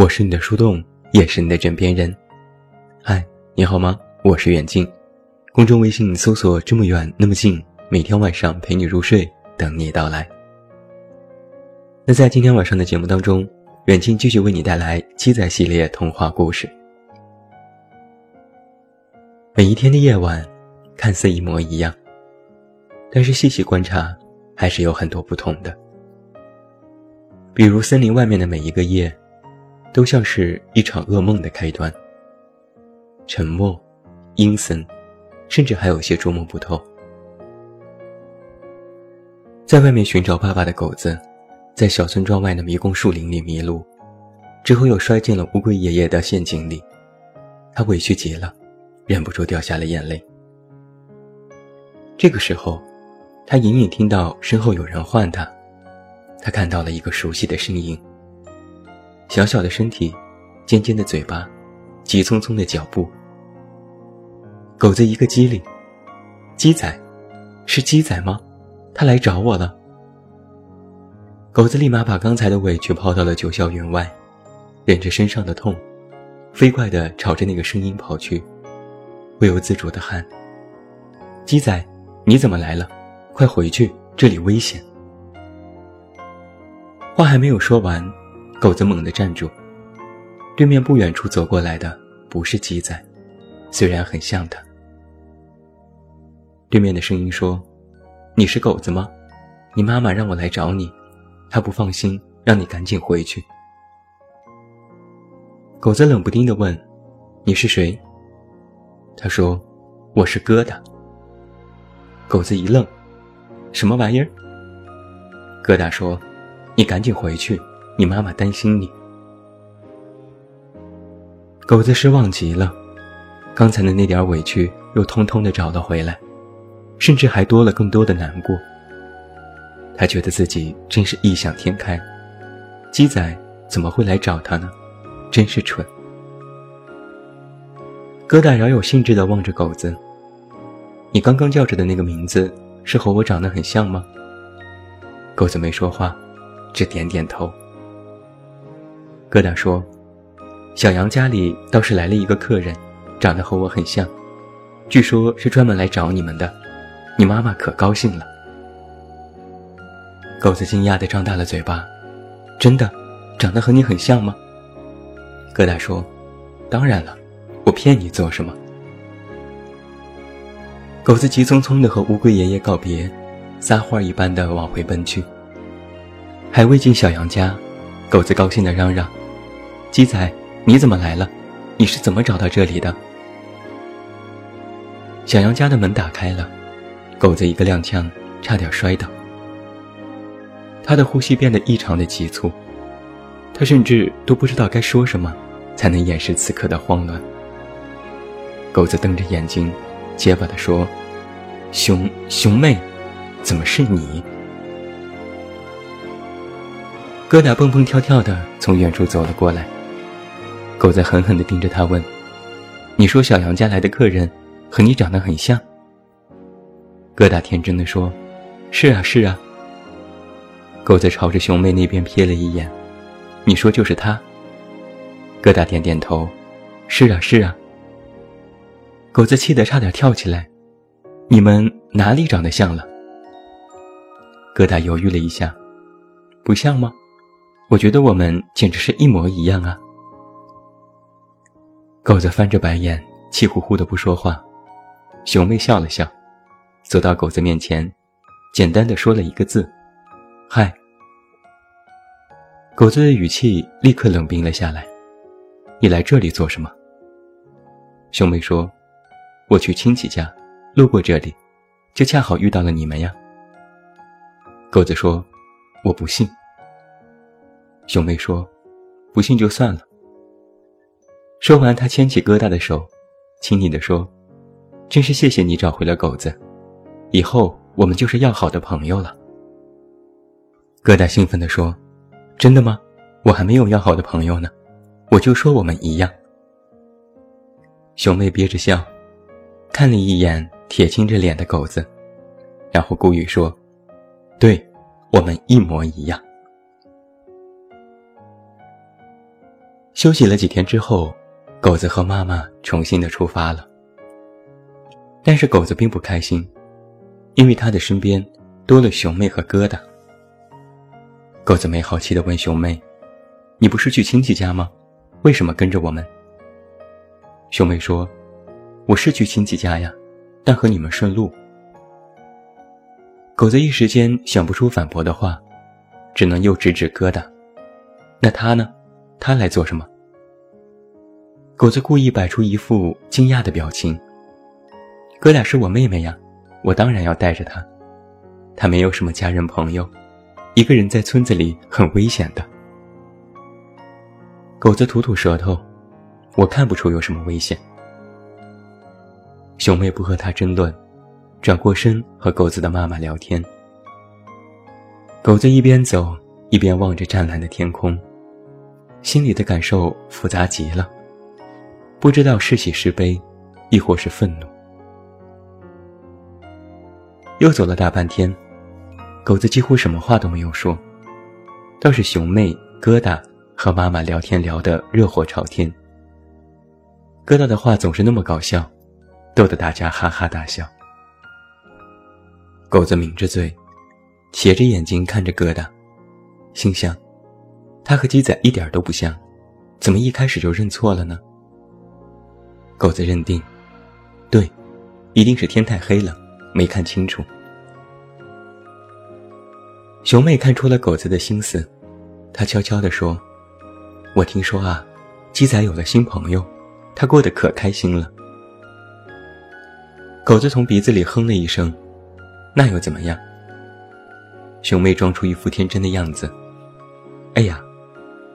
我是你的树洞，也是你的枕边人。嗨，你好吗？我是远近，公众微信搜索“这么远那么近”，每天晚上陪你入睡，等你到来。那在今天晚上的节目当中，远近继续为你带来鸡仔系列童话故事。每一天的夜晚，看似一模一样，但是细细观察，还是有很多不同的。比如森林外面的每一个夜，都像是一场噩梦的开端。沉默、阴森，甚至还有些捉摸不透。在外面寻找爸爸的狗子，在小村庄外的迷宫树林里迷路，之后又摔进了乌龟爷爷的陷阱里，他委屈极了，忍不住掉下了眼泪。这个时候，他隐隐听到身后有人唤他。他看到了一个熟悉的身影，小小的身体，尖尖的嘴巴，急匆匆的脚步。狗子一个机灵，鸡仔，是鸡仔吗？他来找我了。狗子立马把刚才的委屈抛到了九霄云外，忍着身上的痛，飞快地朝着那个声音跑去，不由自主地喊：“鸡仔，你怎么来了？快回去，这里危险。”话还没有说完，狗子猛地站住。对面不远处走过来的不是鸡仔，虽然很像他。对面的声音说：“你是狗子吗？你妈妈让我来找你，她不放心，让你赶紧回去。”狗子冷不丁地问：“你是谁？”他说：“我是疙瘩。”狗子一愣：“什么玩意儿？”疙瘩说。你赶紧回去，你妈妈担心你。狗子失望极了，刚才的那点委屈又通通的找了回来，甚至还多了更多的难过。他觉得自己真是异想天开，鸡仔怎么会来找他呢？真是蠢。疙瘩饶有兴致的望着狗子：“你刚刚叫着的那个名字，是和我长得很像吗？”狗子没说话。只点点头。疙瘩说：“小杨家里倒是来了一个客人，长得和我很像，据说是专门来找你们的。你妈妈可高兴了。”狗子惊讶地张大了嘴巴：“真的，长得和你很像吗？”疙瘩说：“当然了，我骗你做什么？”狗子急匆匆地和乌龟爷爷告别，撒欢一般的往回奔去。还未进小杨家，狗子高兴地嚷嚷：“鸡仔，你怎么来了？你是怎么找到这里的？”小杨家的门打开了，狗子一个踉跄，差点摔倒。他的呼吸变得异常的急促，他甚至都不知道该说什么，才能掩饰此刻的慌乱。狗子瞪着眼睛，结巴地说：“熊熊妹，怎么是你？”疙瘩蹦蹦跳跳的从远处走了过来，狗子狠狠地盯着他问：“你说小杨家来的客人和你长得很像？”疙瘩天真的说：“是啊，是啊。”狗子朝着熊妹那边瞥了一眼：“你说就是他？”疙瘩点点头：“是啊，是啊。”狗子气得差点跳起来：“你们哪里长得像了？”疙瘩犹豫了一下：“不像吗？”我觉得我们简直是一模一样啊！狗子翻着白眼，气呼呼的不说话。熊妹笑了笑，走到狗子面前，简单的说了一个字：“嗨。”狗子的语气立刻冷冰了下来：“你来这里做什么？”熊妹说：“我去亲戚家，路过这里，就恰好遇到了你们呀。”狗子说：“我不信。”熊妹说：“不信就算了。”说完，他牵起疙瘩的手，亲昵地说：“真是谢谢你找回了狗子，以后我们就是要好的朋友了。”疙瘩兴奋地说：“真的吗？我还没有要好的朋友呢，我就说我们一样。”熊妹憋着笑，看了一眼铁青着脸的狗子，然后故意说：“对，我们一模一样。”休息了几天之后，狗子和妈妈重新的出发了。但是狗子并不开心，因为他的身边多了熊妹和疙瘩。狗子没好奇的问熊妹：“你不是去亲戚家吗？为什么跟着我们？”熊妹说：“我是去亲戚家呀，但和你们顺路。”狗子一时间想不出反驳的话，只能又指指疙瘩：“那他呢？他来做什么？”狗子故意摆出一副惊讶的表情。哥俩是我妹妹呀，我当然要带着她。她没有什么家人朋友，一个人在村子里很危险的。狗子吐吐舌头，我看不出有什么危险。熊妹不和他争论，转过身和狗子的妈妈聊天。狗子一边走一边望着湛蓝的天空，心里的感受复杂极了，不知道是喜是悲，亦或是愤怒。又走了大半天，狗子几乎什么话都没有说，倒是熊妹、疙瘩和妈妈聊天聊得热火朝天。疙瘩的话总是那么搞笑，逗得大家哈哈大笑。狗子抿着嘴，斜着眼睛看着疙瘩，心想：他和鸡仔一点都不像，怎么一开始就认错了呢？狗子认定，对，一定是天太黑了。没看清楚，熊妹看出了狗子的心思，她悄悄地说：“我听说啊，鸡仔有了新朋友，他过得可开心了。”狗子从鼻子里哼了一声：“那又怎么样？”熊妹装出一副天真的样子：“哎呀，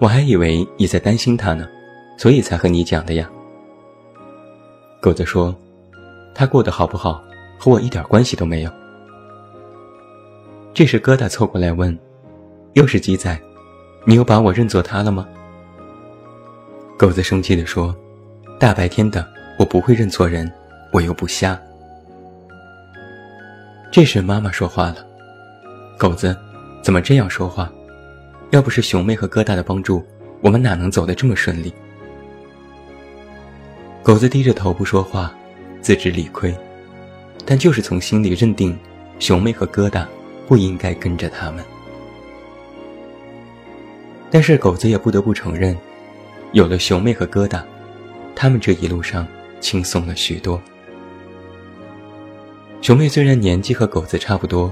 我还以为你在担心他呢，所以才和你讲的呀。”狗子说：“他过得好不好？”和我一点关系都没有。这时，疙瘩凑过来问：“又是鸡仔，你又把我认作他了吗？”狗子生气地说：“大白天的，我不会认错人，我又不瞎。”这时，妈妈说话了：“狗子，怎么这样说话？要不是熊妹和疙瘩的帮助，我们哪能走得这么顺利？”狗子低着头不说话，自知理亏。但就是从心里认定，熊妹和疙瘩不应该跟着他们。但是狗子也不得不承认，有了熊妹和疙瘩，他们这一路上轻松了许多。熊妹虽然年纪和狗子差不多，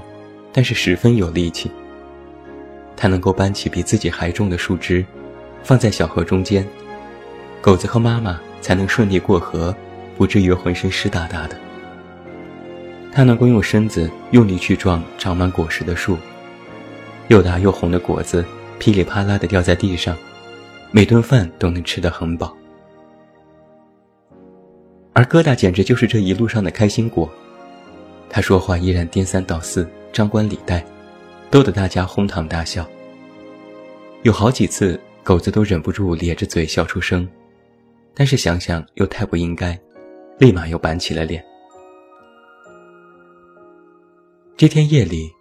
但是十分有力气。她能够搬起比自己还重的树枝，放在小河中间，狗子和妈妈才能顺利过河，不至于浑身湿哒哒的。它能够用身子用力去撞长满果实的树，又大又红的果子噼里啪啦地掉在地上，每顿饭都能吃得很饱。而疙瘩简直就是这一路上的开心果，他说话依然颠三倒四、张冠李戴，逗得大家哄堂大笑。有好几次，狗子都忍不住咧着嘴笑出声，但是想想又太不应该，立马又板起了脸。这天夜里，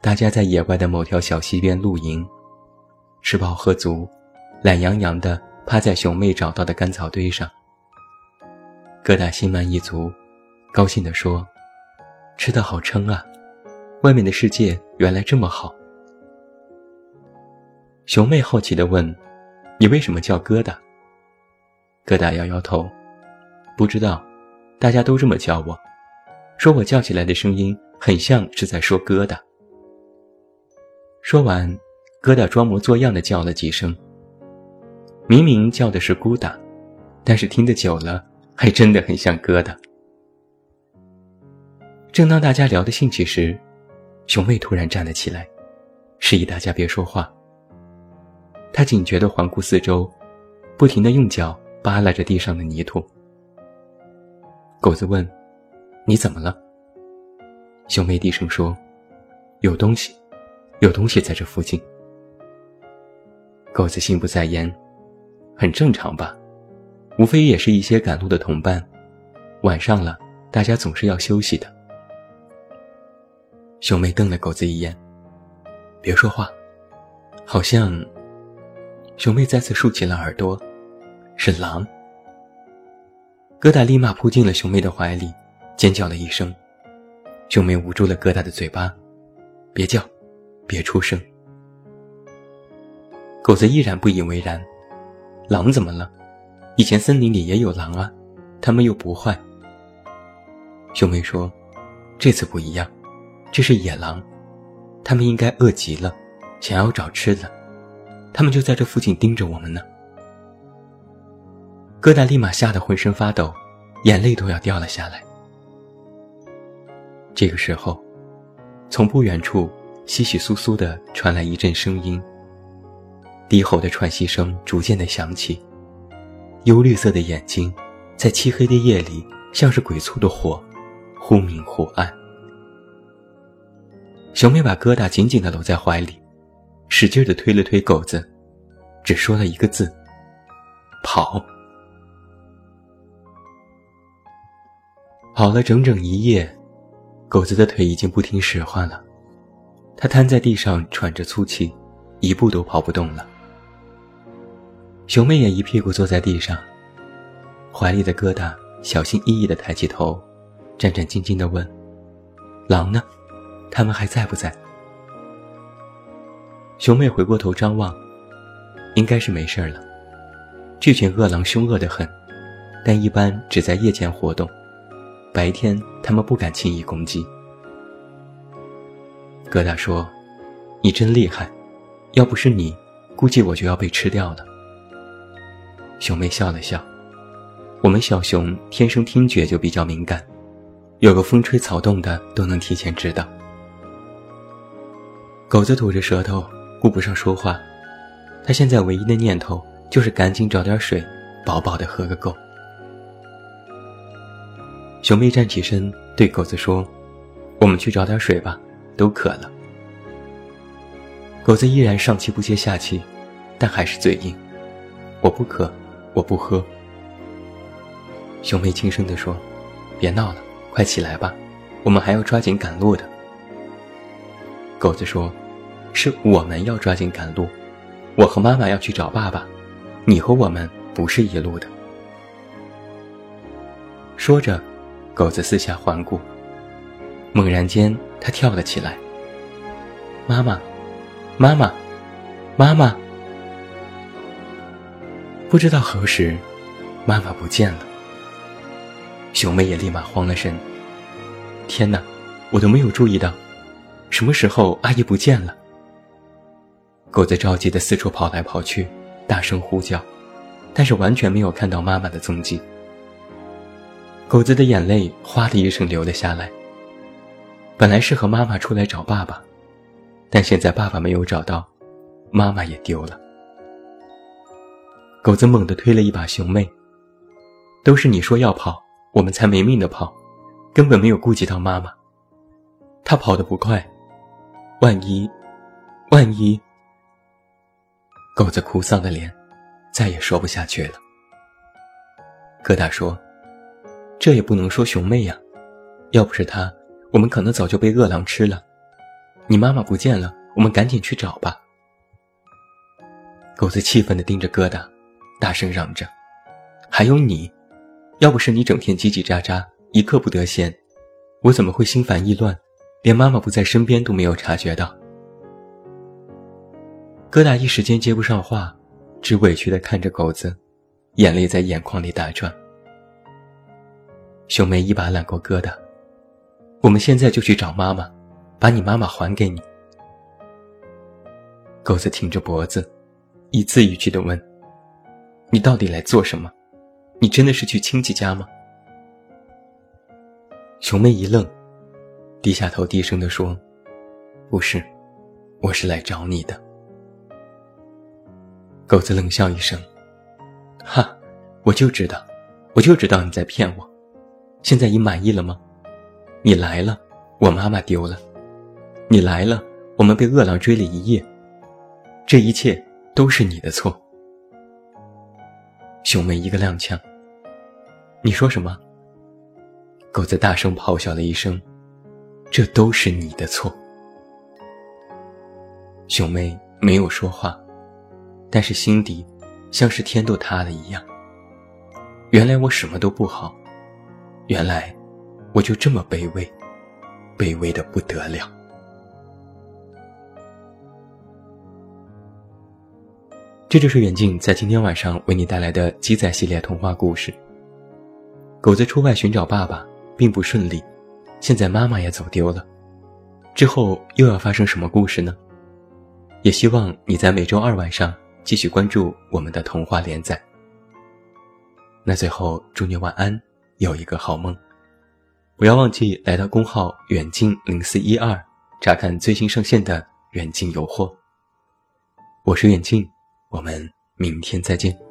大家在野外的某条小溪边露营，吃饱喝足，懒洋洋地趴在熊妹找到的干草堆上。疙瘩心满意足，高兴地说：“吃得好撑啊，外面的世界原来这么好。”熊妹好奇地问：“你为什么叫疙瘩？”疙瘩摇摇头：“不知道，大家都这么叫我，说我叫起来的声音。”很像是在说疙瘩。说完，疙瘩装模作样的叫了几声。明明叫的是咕瘩，但是听得久了，还真的很像疙瘩。正当大家聊得兴起时，熊妹突然站了起来，示意大家别说话。她警觉地环顾四周，不停地用脚扒拉着地上的泥土。狗子问：“你怎么了？”熊妹低声说：“有东西，有东西在这附近。”狗子心不在焉，很正常吧？无非也是一些赶路的同伴。晚上了，大家总是要休息的。熊妹瞪了狗子一眼：“别说话。”好像，熊妹再次竖起了耳朵，是狼。疙瘩立马扑进了熊妹的怀里，尖叫了一声。熊妹捂住了疙瘩的嘴巴，别叫，别出声。狗子依然不以为然，狼怎么了？以前森林里也有狼啊，他们又不坏。熊妹说：“这次不一样，这是野狼，他们应该饿极了，想要找吃的，他们就在这附近盯着我们呢。”疙瘩立马吓得浑身发抖，眼泪都要掉了下来。这个时候，从不远处稀稀疏疏地传来一阵声音。低吼的喘息声逐渐的响起，幽绿色的眼睛，在漆黑的夜里像是鬼簇的火，忽明忽暗。熊妹把疙瘩紧紧地搂在怀里，使劲地推了推狗子，只说了一个字：“跑。”跑了整整一夜，狗子的腿已经不听使唤了，它瘫在地上喘着粗气，一步都跑不动了。熊妹也一屁股坐在地上，怀里的疙瘩小心翼翼地抬起头，战战兢兢地问：“狼呢？他们还在不在？”熊妹回过头张望，应该是没事了。这群恶狼凶恶得很，但一般只在夜间活动，白天他们不敢轻易攻击。疙瘩说：“你真厉害，要不是你，估计我就要被吃掉了。”熊妹笑了笑，我们小熊天生听觉就比较敏感，有个风吹草动的都能提前知道。狗子吐着舌头，顾不上说话，他现在唯一的念头就是赶紧找点水，饱饱的喝个够。熊妹站起身对狗子说：“我们去找点水吧，都渴了。”狗子依然上气不接下气，但还是嘴硬：“我不渴。”我不喝。熊妹轻声地说：“别闹了，快起来吧，我们还要抓紧赶路的。”狗子说：“是我们要抓紧赶路，我和妈妈要去找爸爸，你和我们不是一路的。”说着，狗子四下环顾，猛然间，它跳了起来：“妈妈，妈妈，妈妈！”不知道何时，妈妈不见了。熊妹也立马慌了神。天哪，我都没有注意到，什么时候阿姨不见了？狗子着急的四处跑来跑去，大声呼叫，但是完全没有看到妈妈的踪迹。狗子的眼泪哗的一声流了下来。本来是和妈妈出来找爸爸，但现在爸爸没有找到，妈妈也丢了。狗子猛地推了一把熊妹。都是你说要跑，我们才没命的跑，根本没有顾及到妈妈。他跑得不快，万一，万一……狗子哭丧的脸，再也说不下去了。疙瘩说：“这也不能说熊妹呀，要不是她，我们可能早就被饿狼吃了。你妈妈不见了，我们赶紧去找吧。”狗子气愤地盯着疙瘩。大声嚷着：“还有你，要不是你整天叽叽喳喳，一刻不得闲，我怎么会心烦意乱，连妈妈不在身边都没有察觉到？”疙瘩一时间接不上话，只委屈地看着狗子，眼泪在眼眶里打转。熊妹一把揽过疙瘩：“我们现在就去找妈妈，把你妈妈还给你。”狗子挺着脖子，一字一句地问。你到底来做什么？你真的是去亲戚家吗？熊妹一愣，低下头低声地说：“不是，我是来找你的。”狗子冷笑一声：“哈，我就知道，我就知道你在骗我。现在你满意了吗？你来了，我妈妈丢了；你来了，我们被饿狼追了一夜。这一切都是你的错。”熊妹一个踉跄。你说什么？狗子大声咆哮了一声：“这都是你的错。”熊妹没有说话，但是心底像是天都塌了一样。原来我什么都不好，原来我就这么卑微，卑微的不得了。这就是远近在今天晚上为你带来的鸡仔系列童话故事。狗子出外寻找爸爸并不顺利，现在妈妈也走丢了，之后又要发生什么故事呢？也希望你在每周二晚上继续关注我们的童话连载。那最后祝你晚安，有一个好梦。不要忘记来到公号远近零四一二查看最新上线的远近有货。我是远近，我们明天再见。